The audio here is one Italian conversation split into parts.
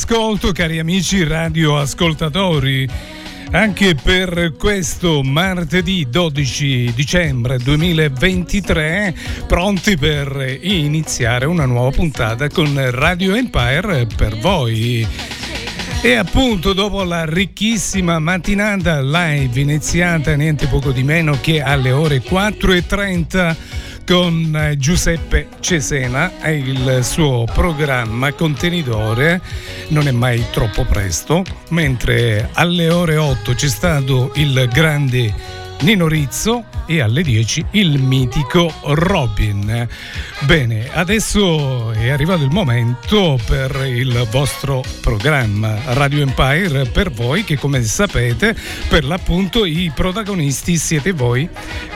All'ascolto, cari amici radioascoltatori. Anche per questo martedì 12 dicembre 2023, pronti per iniziare una nuova puntata con Radio Empire per voi. E appunto dopo la ricchissima mattinata live iniziata niente poco di meno che alle ore 4.30 con Giuseppe Cesena e il suo programma contenitore Non è mai troppo presto, mentre alle ore 8 c'è stato il grande Nino Rizzo e alle 10 il mitico Robin. Bene, adesso è arrivato il momento per il vostro programma Radio Empire per voi che come sapete per l'appunto i protagonisti siete voi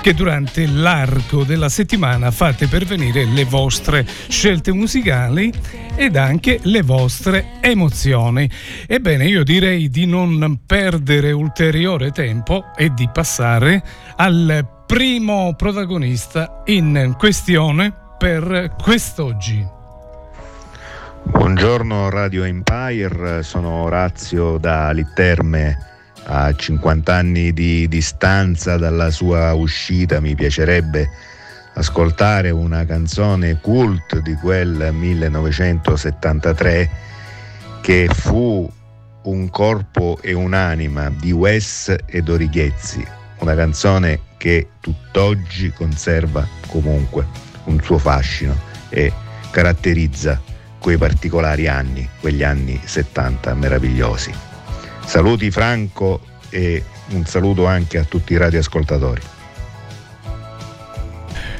che durante l'arco della settimana fate pervenire le vostre scelte musicali ed anche le vostre emozioni. Ebbene, io direi di non perdere ulteriore tempo e di passare al primo protagonista in questione per quest'oggi. Buongiorno Radio Empire, sono Orazio da Litterme. A 50 anni di distanza dalla sua uscita mi piacerebbe ascoltare una canzone cult di quel 1973 che fu Un corpo e un'anima di Wes e Dorighezzi, una canzone che tutt'oggi conserva comunque un suo fascino e caratterizza quei particolari anni, quegli anni 70 meravigliosi. Saluti Franco e un saluto anche a tutti i radioascoltatori.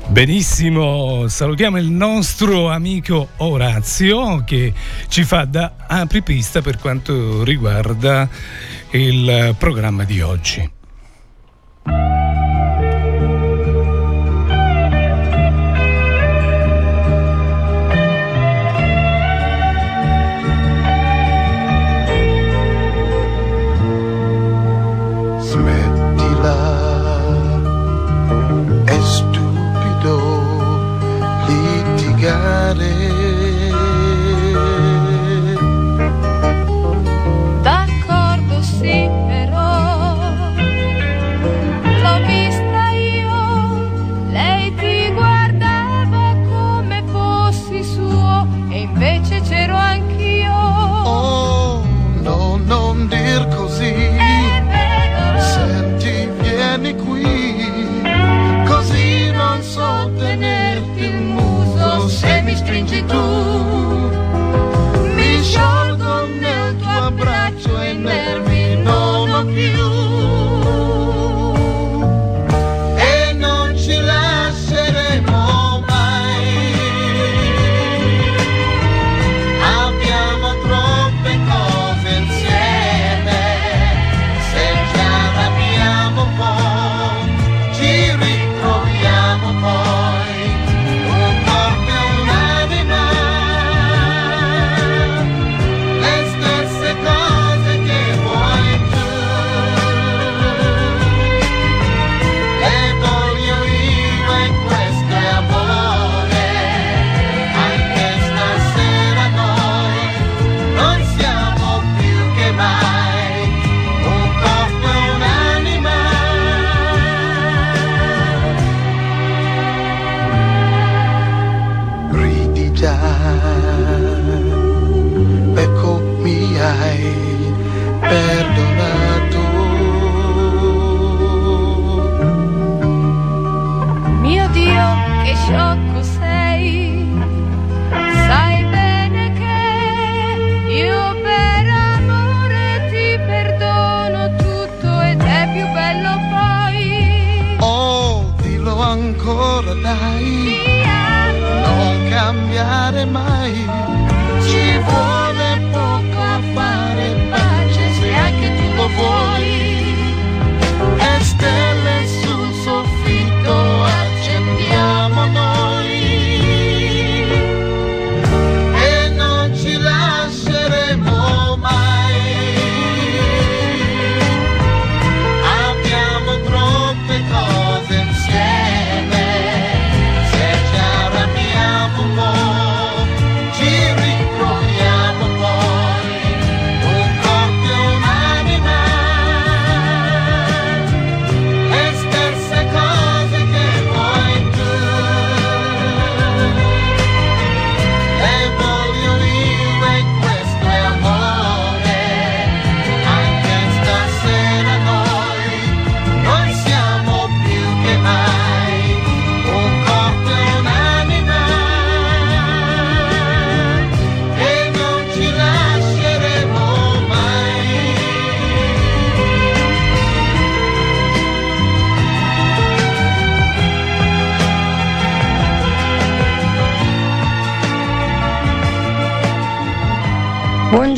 Benissimo, salutiamo il nostro amico Orazio che ci fa da apripista per quanto riguarda il programma di oggi. Música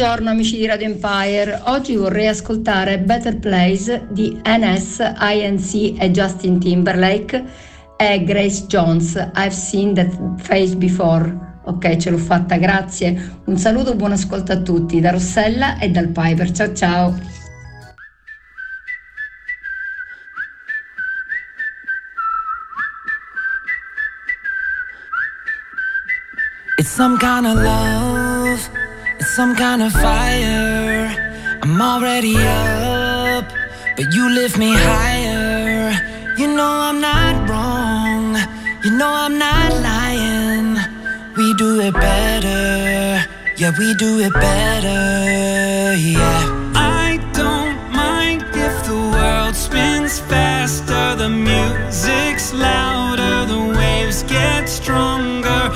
Buongiorno amici di Radio Empire, oggi vorrei ascoltare Better Place di NS, INC e Justin Timberlake e Grace Jones, I've Seen That Face Before. Ok, ce l'ho fatta, grazie. Un saluto, buon ascolto a tutti da Rossella e dal Piper. Ciao ciao. It's some kind of love Some kind of fire. I'm already up, but you lift me higher. You know I'm not wrong. You know I'm not lying. We do it better. Yeah, we do it better. Yeah. I don't mind if the world spins faster, the music's louder, the waves get stronger.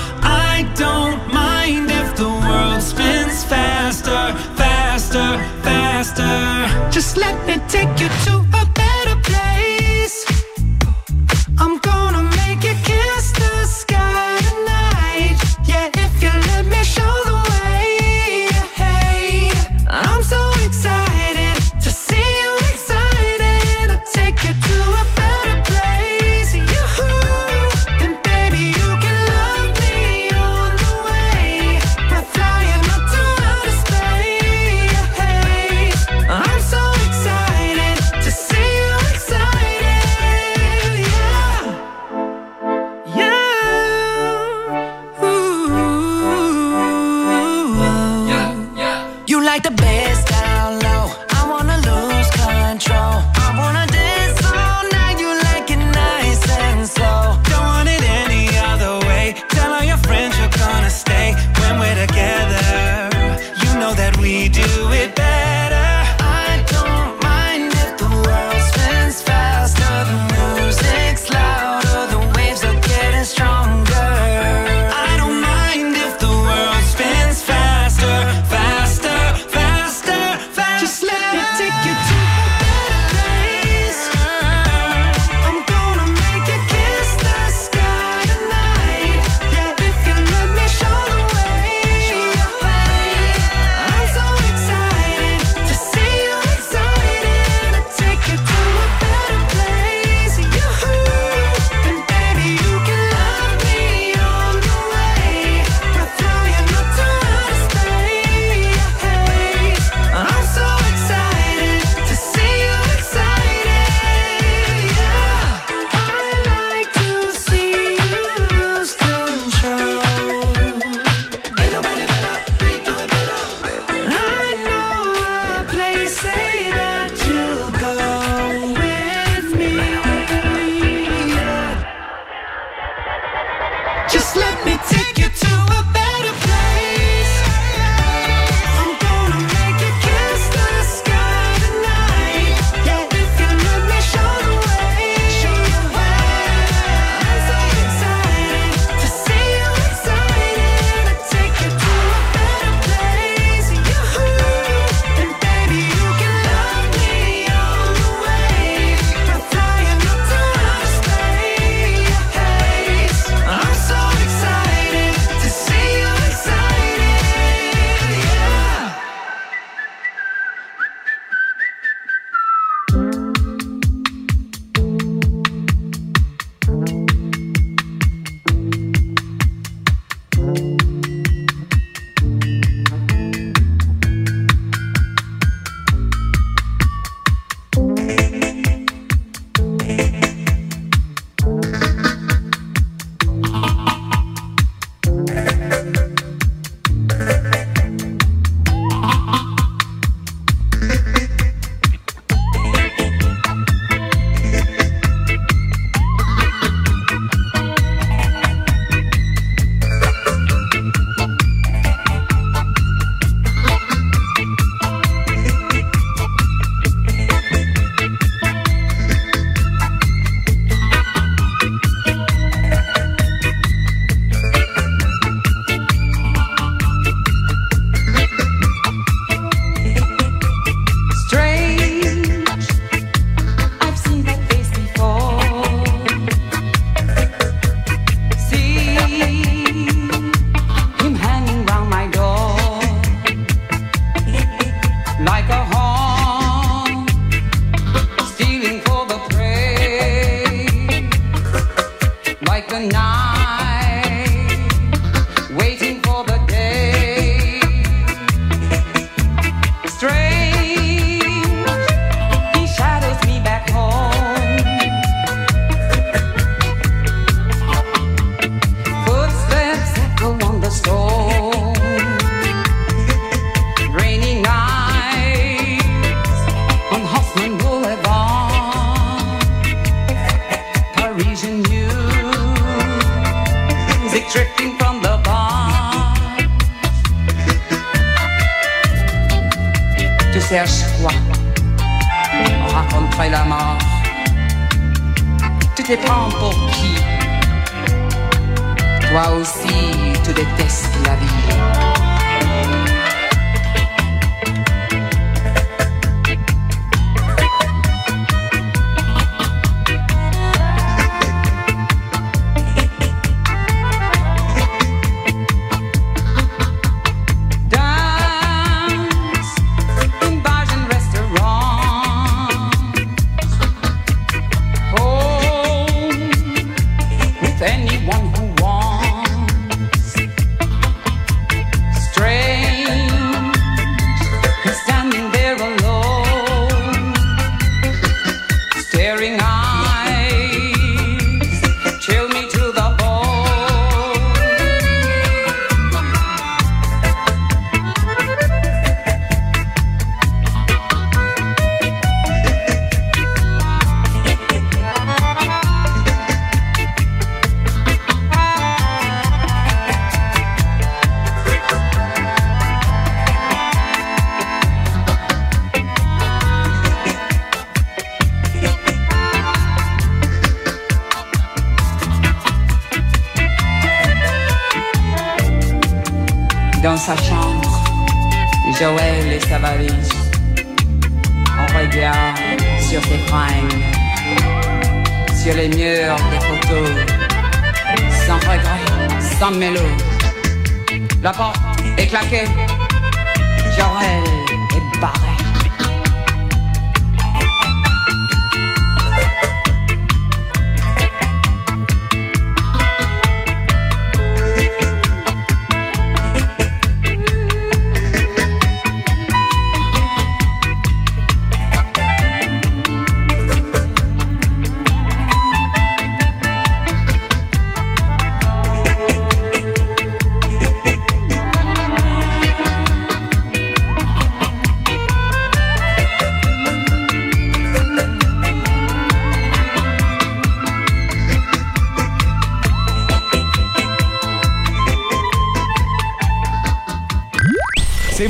Okay.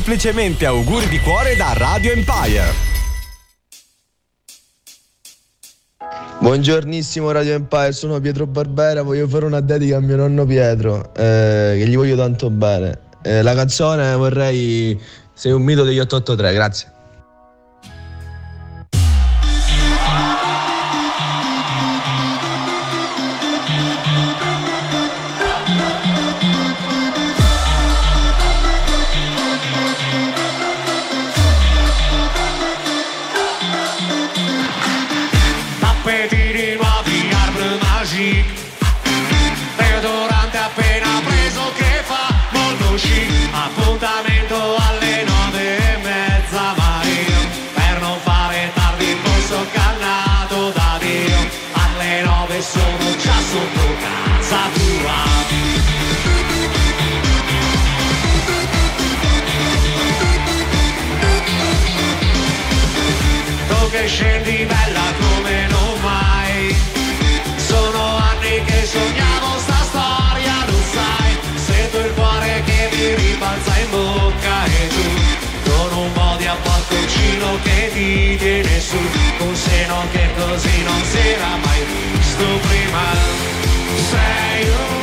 Semplicemente auguri di cuore da Radio Empire. Buongiornissimo Radio Empire, sono Pietro Barbera, voglio fare una dedica a mio nonno Pietro, eh, che gli voglio tanto bene. Eh, la canzone vorrei Sei un mito degli 883, grazie. quello che dice nessuno, un seno che così non si era mai visto prima. Sei un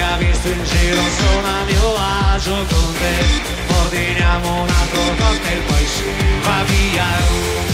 abbia visto in giro sono a mio agio con te. Ordiniamo un altro cocktail poi si va via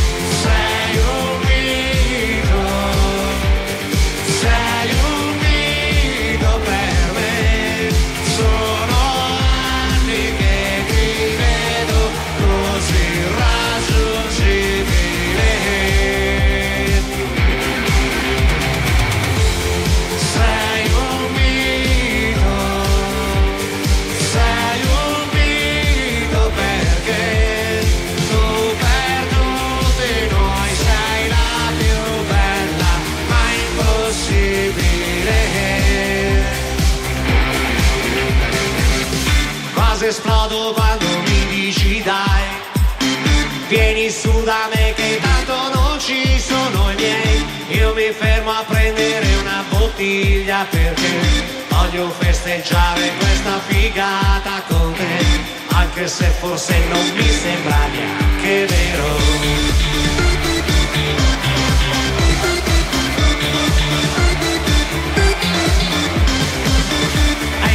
che tanto non ci sono i miei. Io mi fermo a prendere una bottiglia perché voglio festeggiare questa figata con te. Anche se forse non mi sembra neanche vero.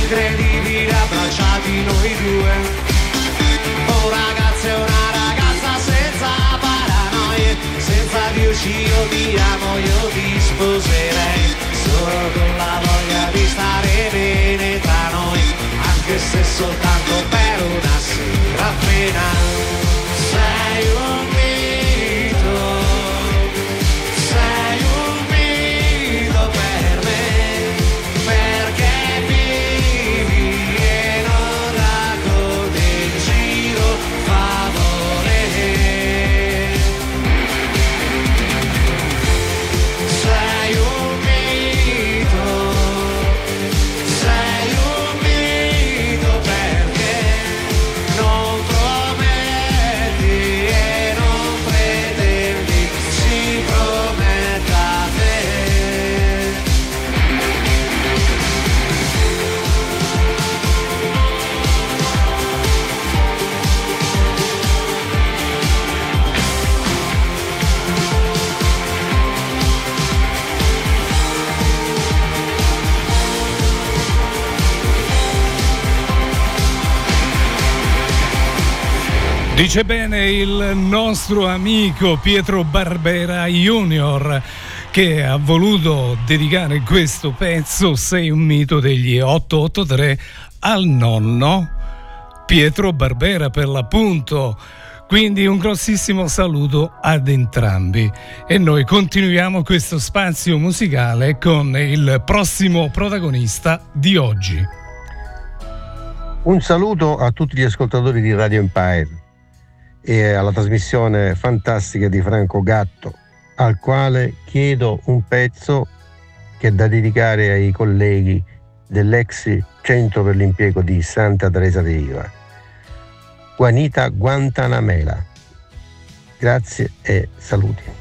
Incredibile abbracciati noi due senza dirci io ti amo io ti sposerei. Solo con la voglia di stare bene tra noi anche se soltanto per una sera appena Dice bene il nostro amico Pietro Barbera Junior che ha voluto dedicare questo pezzo Sei un mito degli 883 al nonno Pietro Barbera per l'appunto. Quindi un grossissimo saluto ad entrambi e noi continuiamo questo spazio musicale con il prossimo protagonista di oggi. Un saluto a tutti gli ascoltatori di Radio Empire e alla trasmissione fantastica di Franco Gatto, al quale chiedo un pezzo che è da dedicare ai colleghi dell'ex centro per l'impiego di Santa Teresa de Iva. Juanita Guantanamela. Grazie e saluti.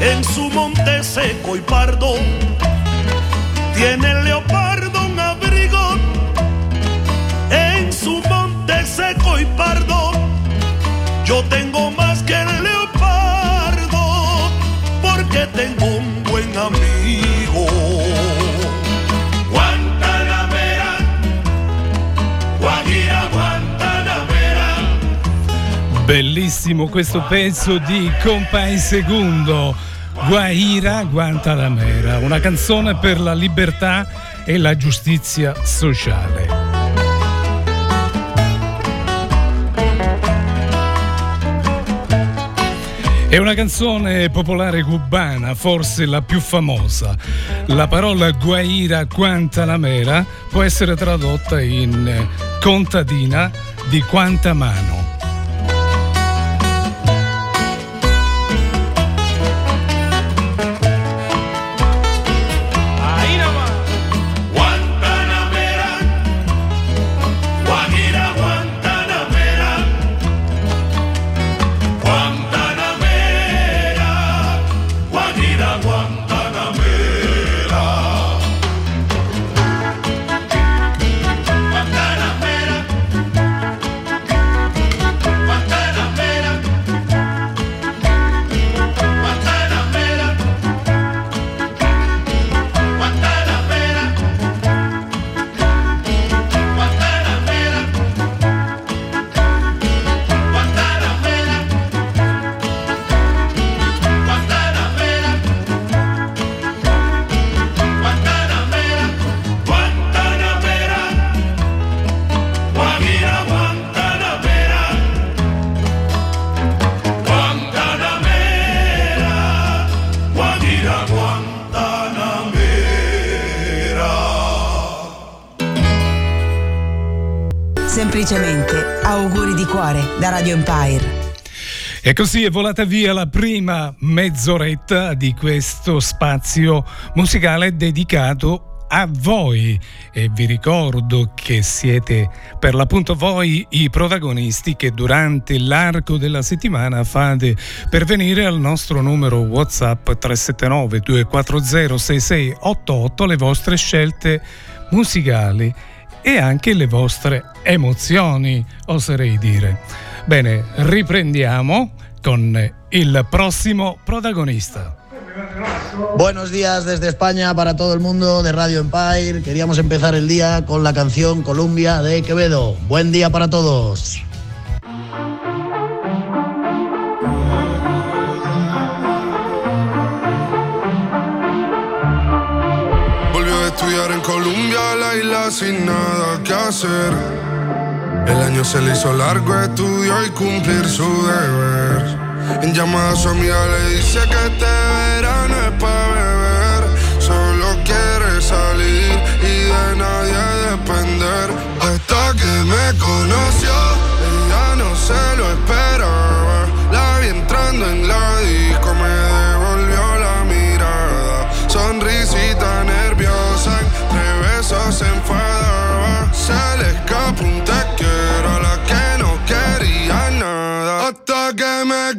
En su monte seco y pardo. Tiene el leopardo un abrigo en su monte seco y pardo. Bellissimo questo pezzo di Compay Segundo, Guaira Guantanamera, una canzone per la libertà e la giustizia sociale. È una canzone popolare cubana, forse la più famosa. La parola Guaira Guantanamera può essere tradotta in contadina di quanta mano. E così è volata via la prima mezz'oretta di questo spazio musicale dedicato a voi e vi ricordo che siete per l'appunto voi i protagonisti che durante l'arco della settimana fate pervenire al nostro numero WhatsApp 379 240 6688 le vostre scelte musicali e anche le vostre emozioni, oserei dire. Bene, riprendiamo con il prossimo protagonista. Buenos días desde España para todo el mundo de Radio Empire. Queríamos empezar el día con la canción Columbia de Quevedo. Buen día para todos. Volvió a estudiar en Colombia, la isla sin nada que hacer. El año se le hizo largo, estudió y cumplir su deber. En llamada a su amiga le dice que este verano es para beber. Solo quiere salir y de nadie depender. Hasta que me conoció, ella no se lo esperaba. La vi entrando en la disco, me devolvió la mirada. Sonrisita nerviosa verano que me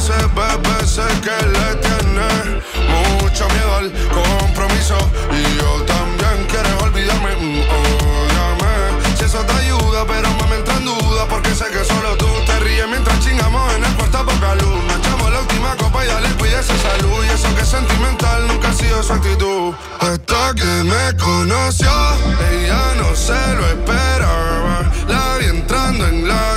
merced, bebé. Sé que le tiene mucho miedo al compromiso. Y yo también quiero olvidarme. mm. Si eso te ayuda, pero me entra en duda. Porque sé que solo tú te ríes mientras chingamos en el cuarto poca luz. Nos echamos la última copa y dale, cuídese salud. Y eso que es sentimental nunca ha sido su actitud. Hasta que me conoció, ella no se lo esperaba. La vi entrando en la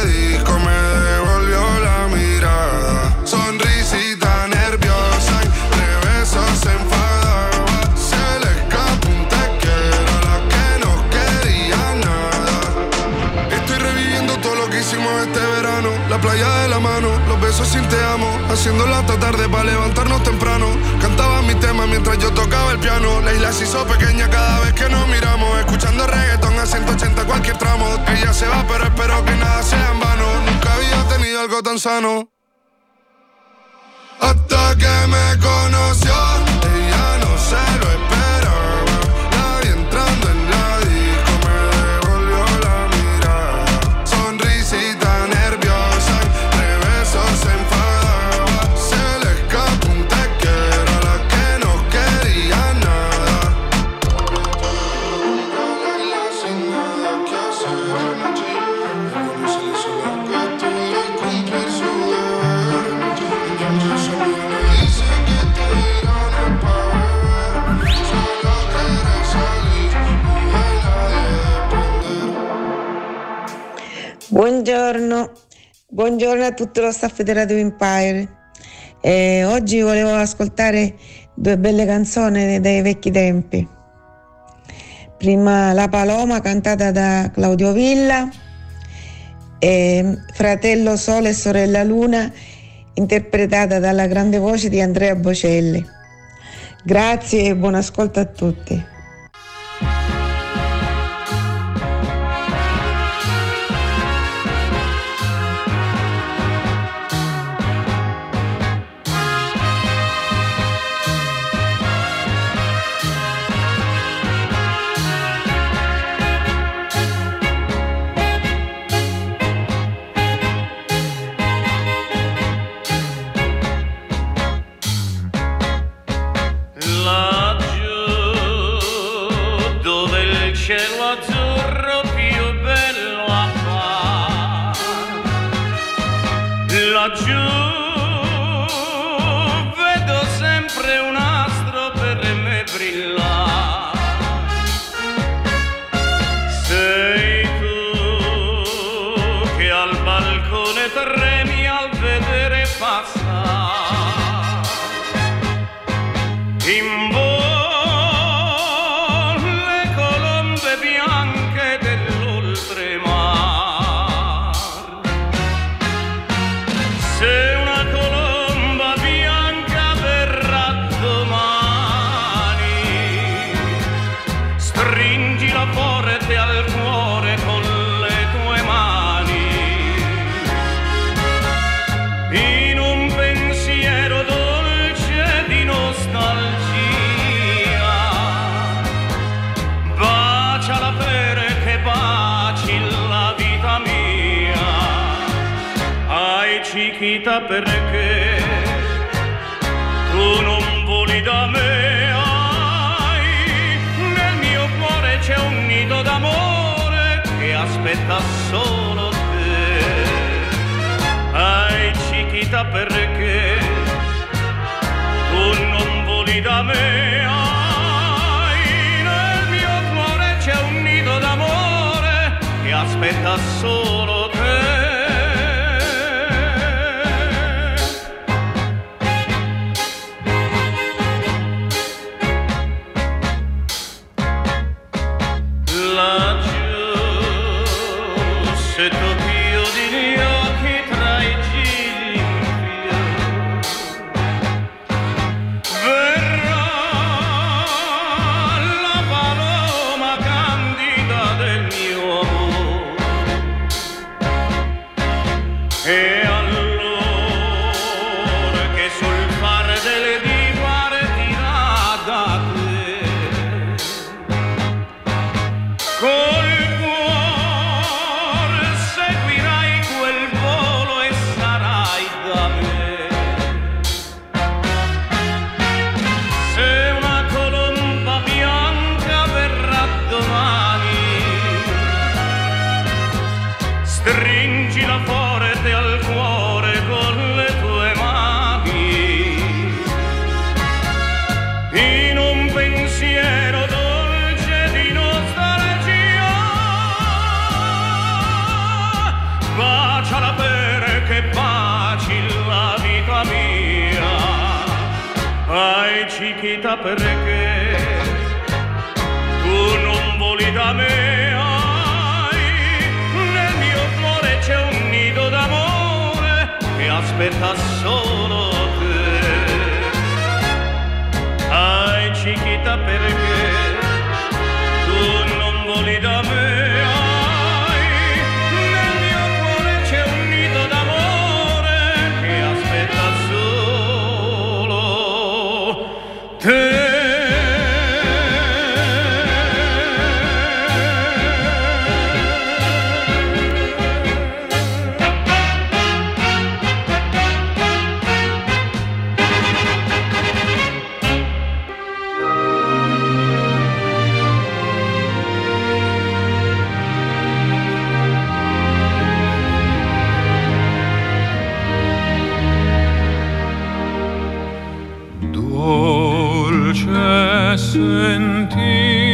este verano. La playa de la mano, los besos sin te amo. Haciéndola hasta tarde para levantarnos temprano. Cantaba mi tema mientras yo tocaba el piano. La isla se hizo pequeña cada vez que nos miramos. Escuchando reggaetón a 180 cualquier tramo. Ella se va, pero espero que nada sea en vano. Nunca había tenido algo tan sano. Hasta que me conoció, Buongiorno, buongiorno a tutto lo staff di Radio Empire. Eh, oggi volevo ascoltare due belle canzoni dei vecchi tempi. Prima La Paloma cantata da Claudio Villa e Fratello Sole e Sorella Luna interpretata dalla grande voce di Andrea Bocelli. Grazie e buon ascolto a tutti. Azzurro più bello appare Laggiù perché tu non voli da me. Ai, nel mio cuore c'è un nido d'amore che aspetta solo dolce sentire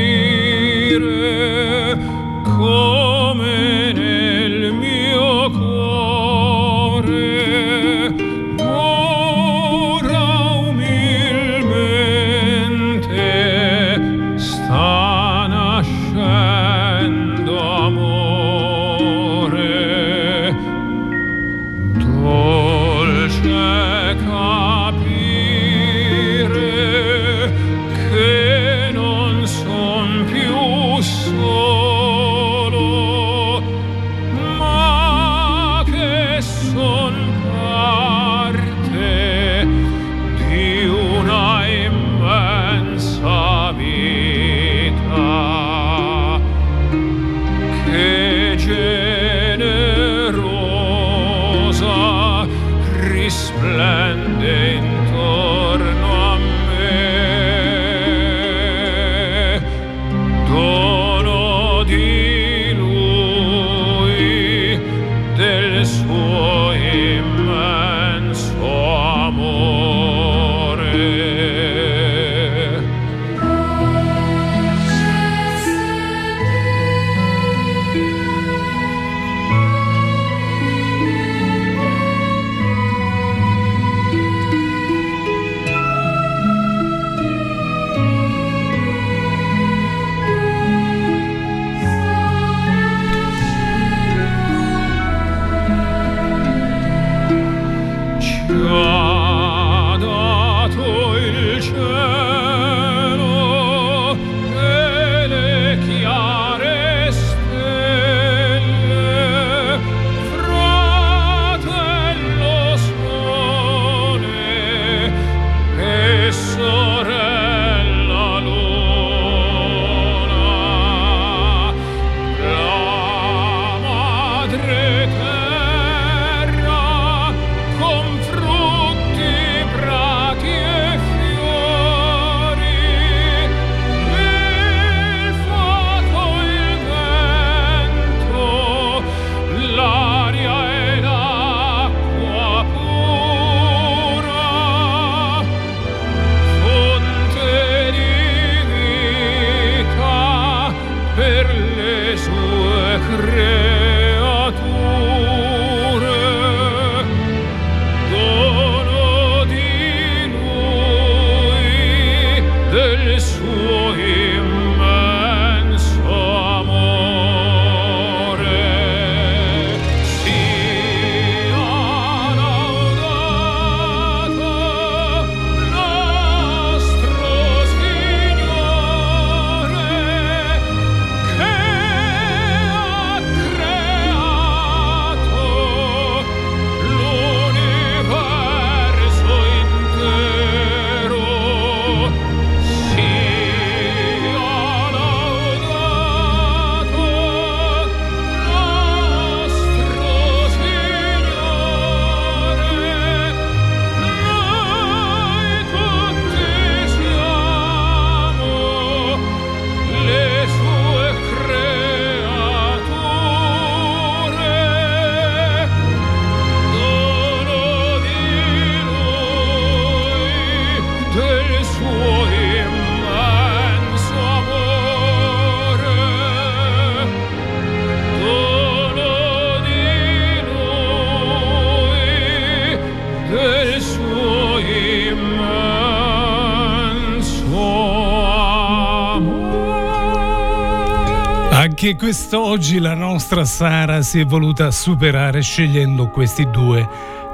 anche quest'oggi la nostra Sara si è voluta superare scegliendo questi due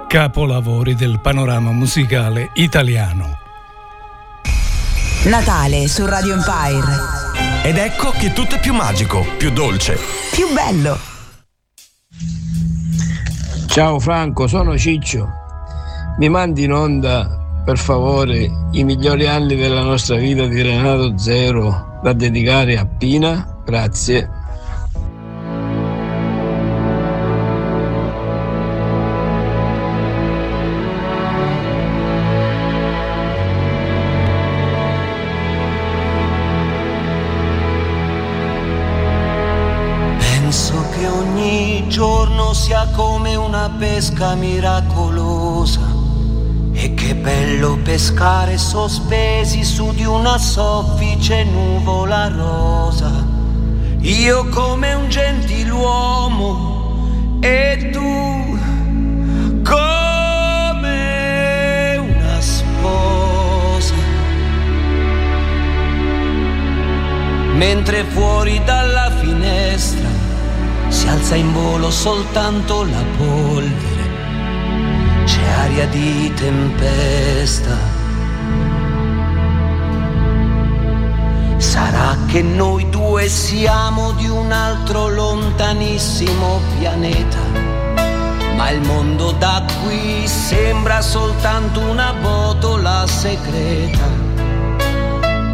capolavori del panorama musicale italiano. Natale su Radio Empire. Ed ecco che tutto è più magico, più dolce. Più bello. Ciao Franco, sono Ciccio. Mi mandi in onda, per favore, i migliori anni della nostra vita di Renato Zero da dedicare a Pina? Grazie. Pesca miracolosa e che bello pescare sospesi su di una soffice nuvola rosa. Io come un gentiluomo e tu come una sposa. Mentre fuori dalla finestra si alza in volo soltanto la polvere, aria di tempesta. Sarà che noi due siamo di un altro lontanissimo pianeta, ma il mondo da qui sembra soltanto una botola segreta.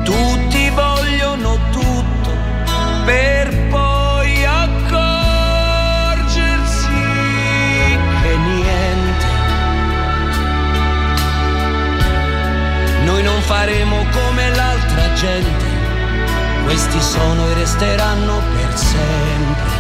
Tutti faremo come l'altra gente, questi sono e resteranno per sempre.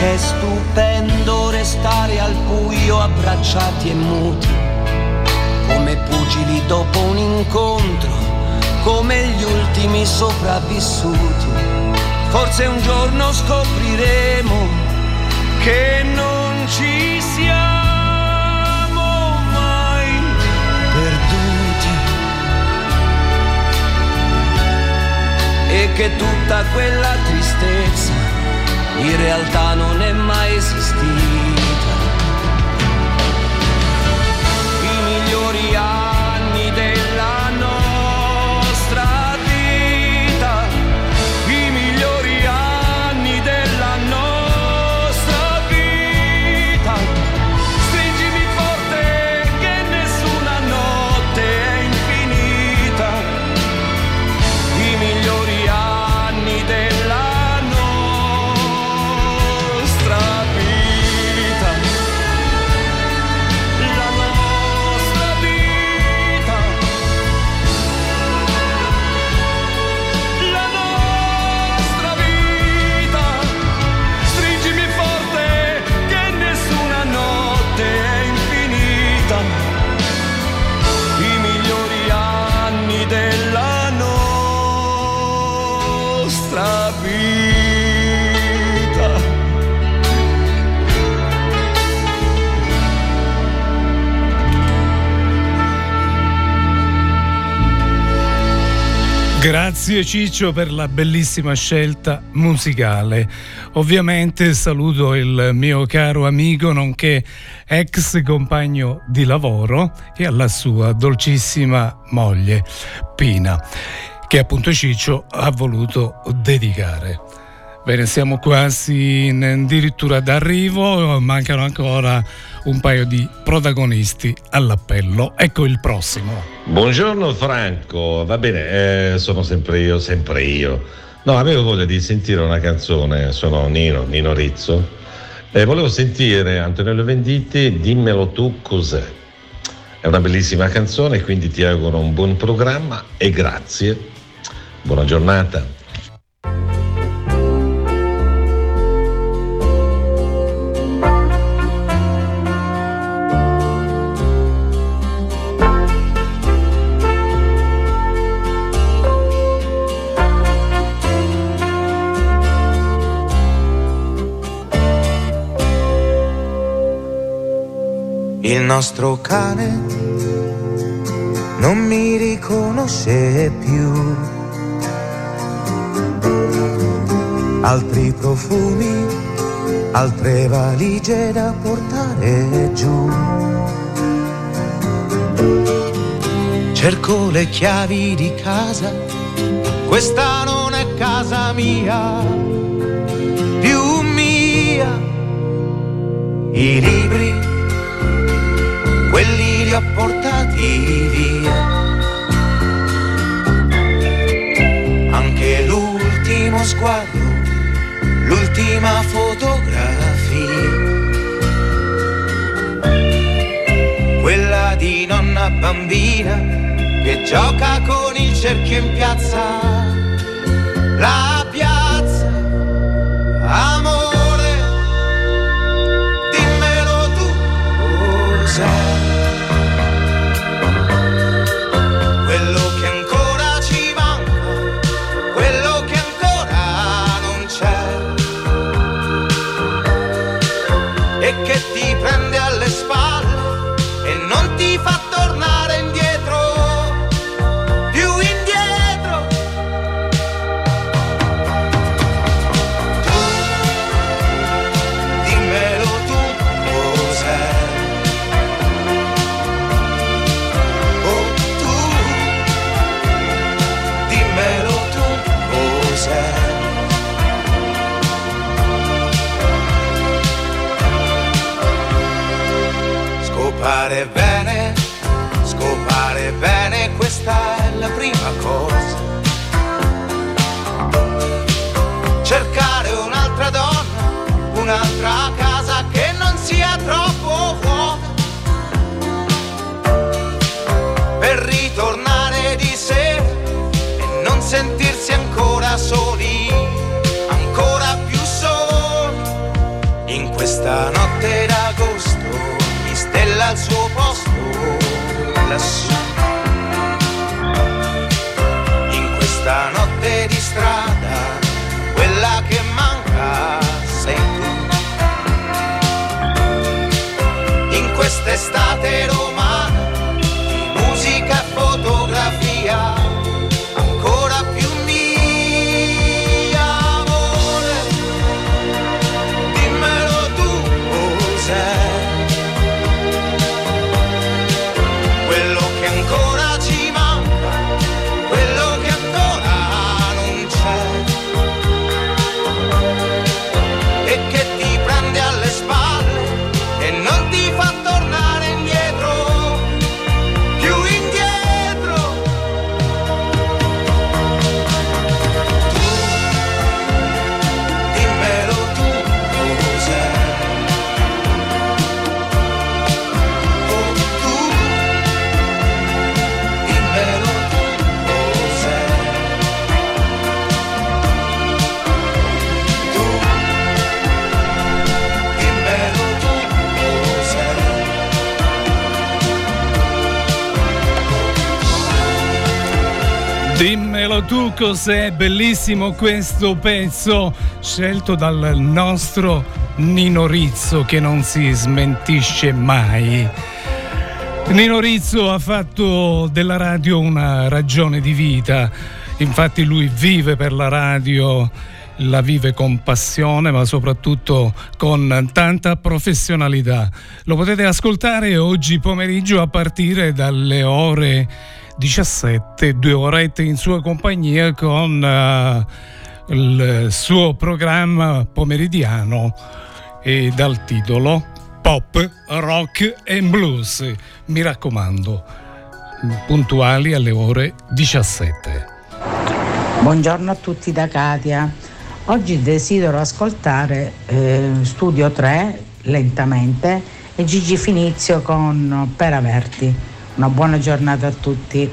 È stupendo restare al buio abbracciati e muti come pugili dopo un incontro, come gli ultimi sopravvissuti. Forse un giorno scopriremo che non ci siamo mai perduti e che tutta quella tristezza in realtà non è mai esistita. Grazie Ciccio per la bellissima scelta musicale. Ovviamente saluto il mio caro amico nonché ex compagno di lavoro e alla sua dolcissima moglie Pina, che appunto Ciccio ha voluto dedicare. Bene, siamo quasi in addirittura d'arrivo, mancano ancora un paio di protagonisti all'appello. Ecco il prossimo. Buongiorno Franco, va bene, eh, sono sempre io, sempre io. No, avevo voglia di sentire una canzone, sono Nino, Nino Rizzo, e volevo sentire Antonello Venditti, dimmelo tu cos'è. È una bellissima canzone, quindi ti auguro un buon programma e grazie. Buona giornata. Nostro cane non mi riconosce più. Altri profumi, altre valigie da portare giù. Cerco le chiavi di casa, questa non è casa mia, più mia. I libri ho portati via. Anche l'ultimo sguardo, l'ultima fotografia. Quella di nonna bambina che gioca con il cerchio in piazza. La Scopare bene, scopare bene, questa è la prima cosa. Cercare un'altra donna, un'altra casa al suo posto lassù. In questa notte di strada, quella che manca sei tu. In quest'estate romana, Dimmelo tu cos'è bellissimo questo pezzo scelto dal nostro Nino Rizzo che non si smentisce mai. Nino Rizzo ha fatto della radio una ragione di vita, infatti lui vive per la radio la vive con passione ma soprattutto con tanta professionalità. Lo potete ascoltare oggi pomeriggio a partire dalle ore 17, due orette in sua compagnia con uh, il suo programma pomeridiano e dal titolo Pop, Rock and Blues. Mi raccomando, puntuali alle ore 17. Buongiorno a tutti da Katia. Oggi desidero ascoltare eh, Studio 3 lentamente e Gigi Finizio con Per Averti. Una buona giornata a tutti.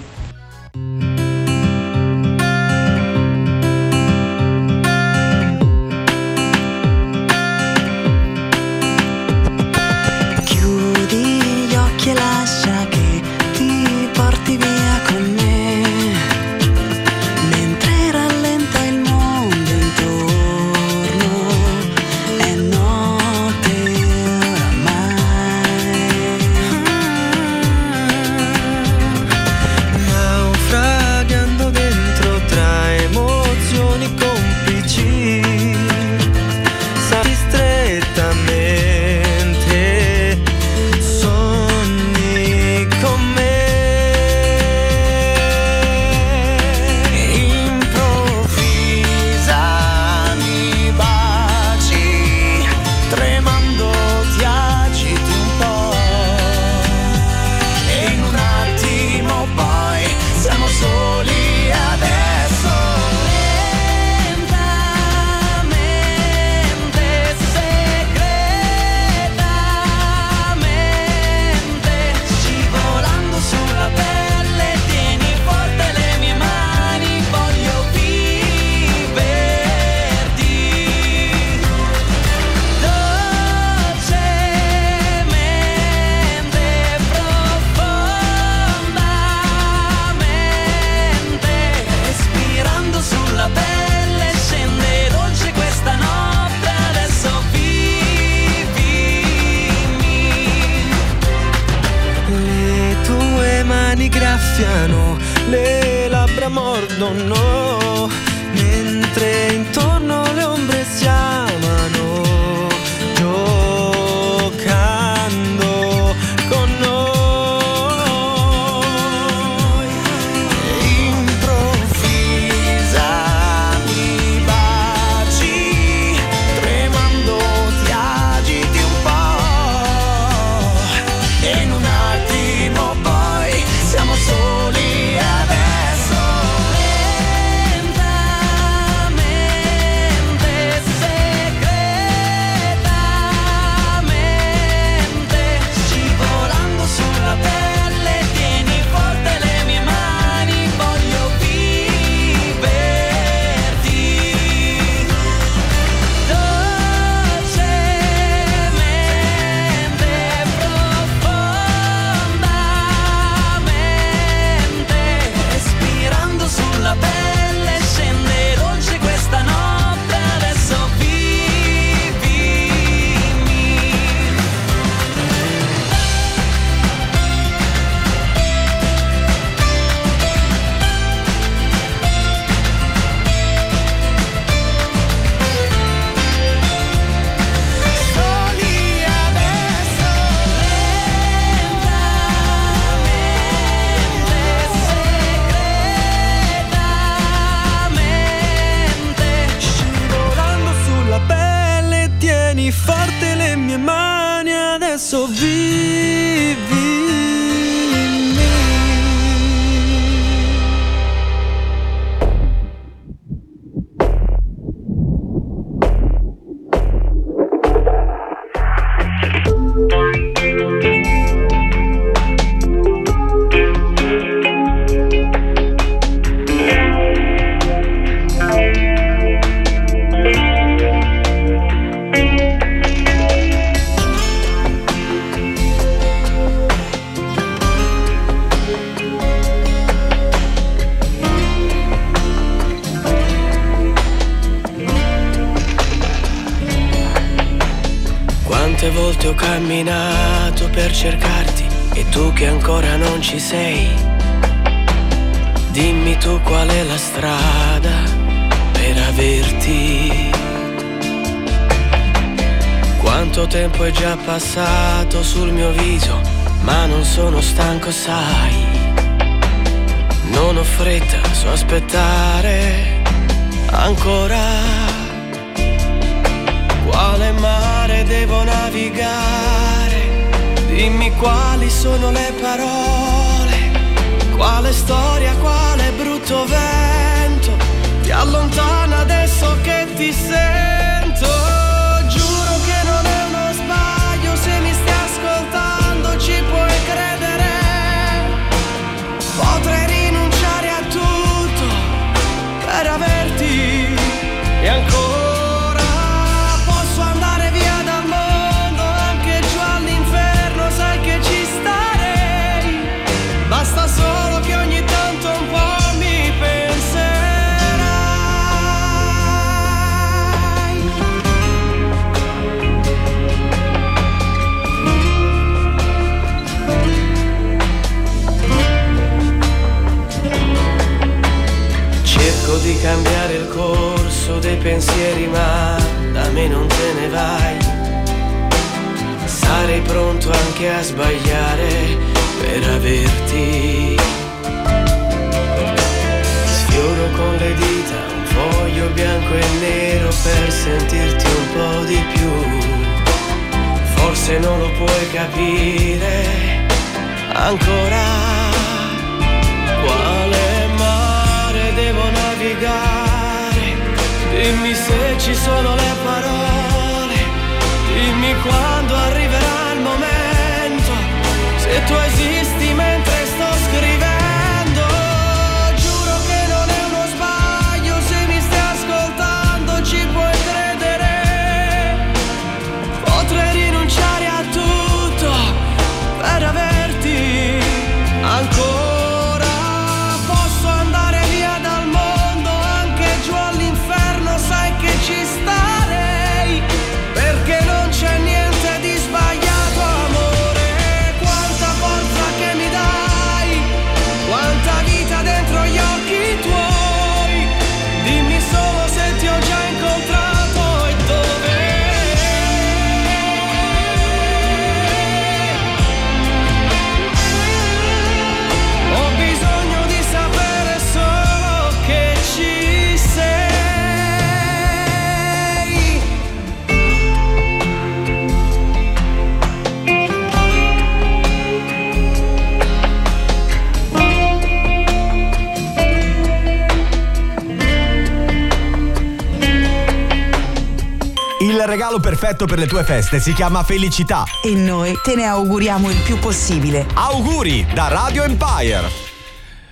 Regalo perfetto per le tue feste si chiama felicità. E noi te ne auguriamo il più possibile. Auguri da Radio Empire.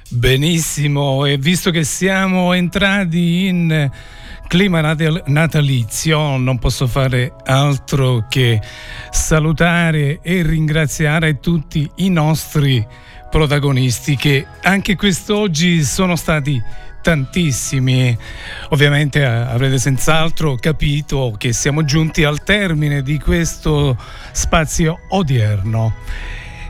Benissimo, e visto che siamo entrati in clima natal- natalizio, non posso fare altro che salutare e ringraziare tutti i nostri protagonisti che anche quest'oggi sono stati tantissimi. Ovviamente eh, avrete senz'altro capito che siamo giunti al termine di questo spazio odierno.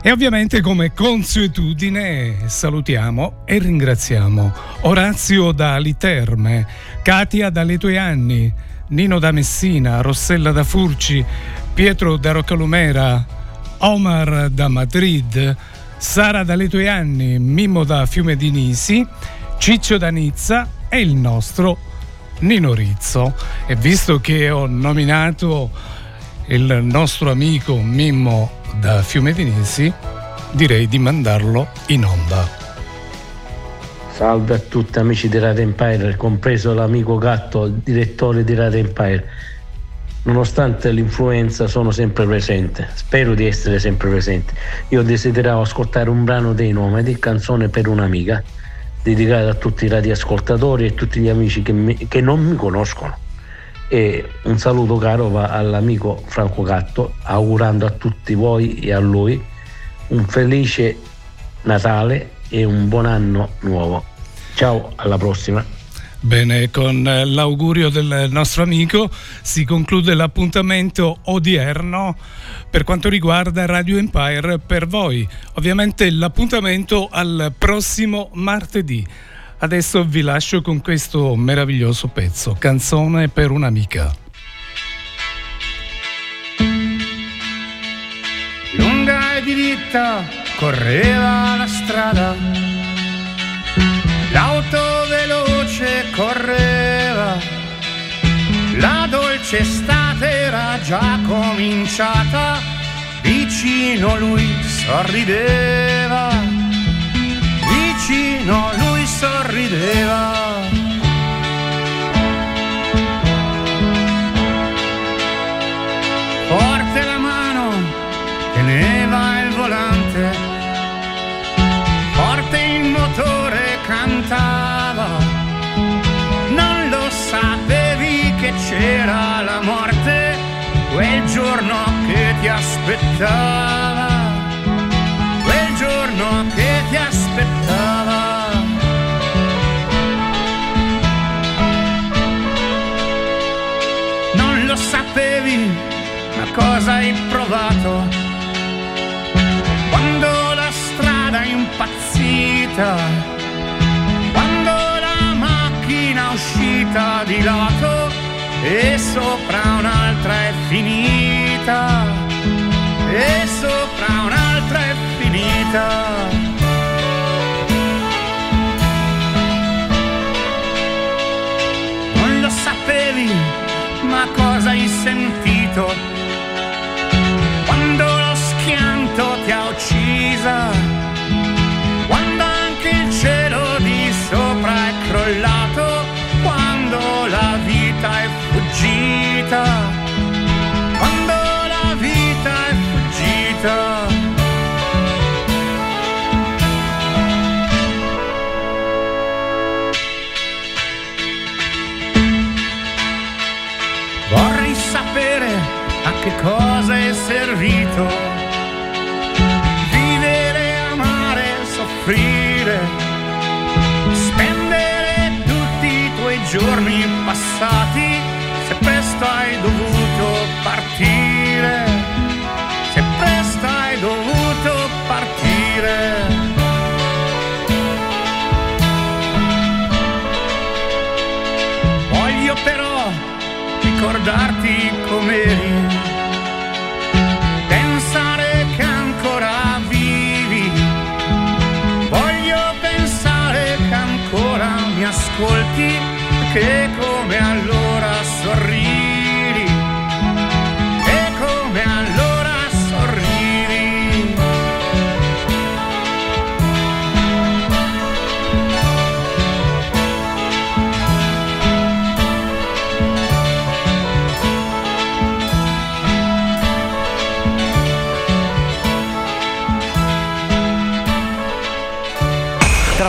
E ovviamente come consuetudine salutiamo e ringraziamo Orazio da Aliterme, Katia dalle tue anni, Nino da Messina, Rossella da Furci, Pietro da Roccalumera, Omar da Madrid, Sara dalle tue anni, Mimmo da Fiume di Nisi, Ciccio da Nizza e il nostro Nino Rizzo. E visto che ho nominato il nostro amico Mimmo da Fiume di Nisi, direi di mandarlo in onda. Salve a tutti amici di Radio Empire, compreso l'amico Gatto, direttore di Radio Empire. Nonostante l'influenza sono sempre presente, spero di essere sempre presente. Io desideravo ascoltare un brano dei Nomadi, canzone per un'amica, dedicata a tutti i radioascoltatori e tutti gli amici che, mi- che non mi conoscono. E un saluto caro va all'amico Franco Gatto, augurando a tutti voi e a lui un felice Natale e un buon anno nuovo. Ciao, alla prossima. Bene, con eh, l'augurio del nostro amico si conclude l'appuntamento odierno per quanto riguarda Radio Empire per voi. Ovviamente l'appuntamento al prossimo martedì. Adesso vi lascio con questo meraviglioso pezzo, Canzone per un'amica. lunga e diritta correva la strada, l'auto veloce correva, la dolce estate era già cominciata, vicino lui sorrideva, vicino lui sorrideva. Aspettava, quel giorno che ti aspettava. Non lo sapevi, ma cosa hai provato? Quando la strada è impazzita, quando la macchina è uscita di lato e sopra un'altra è finita, e sopra un'altra è servito vivere, amare, soffrire, spendere tutti i tuoi giorni passati se presto hai dovuto partire, se presto hai dovuto partire. Voglio però ricordarti com'eri, che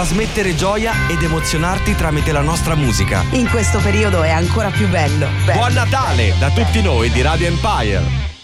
Trasmettere gioia ed emozionarti tramite la nostra musica. In questo periodo è ancora più bello. bello. Buon Natale da tutti noi di Radio Empire.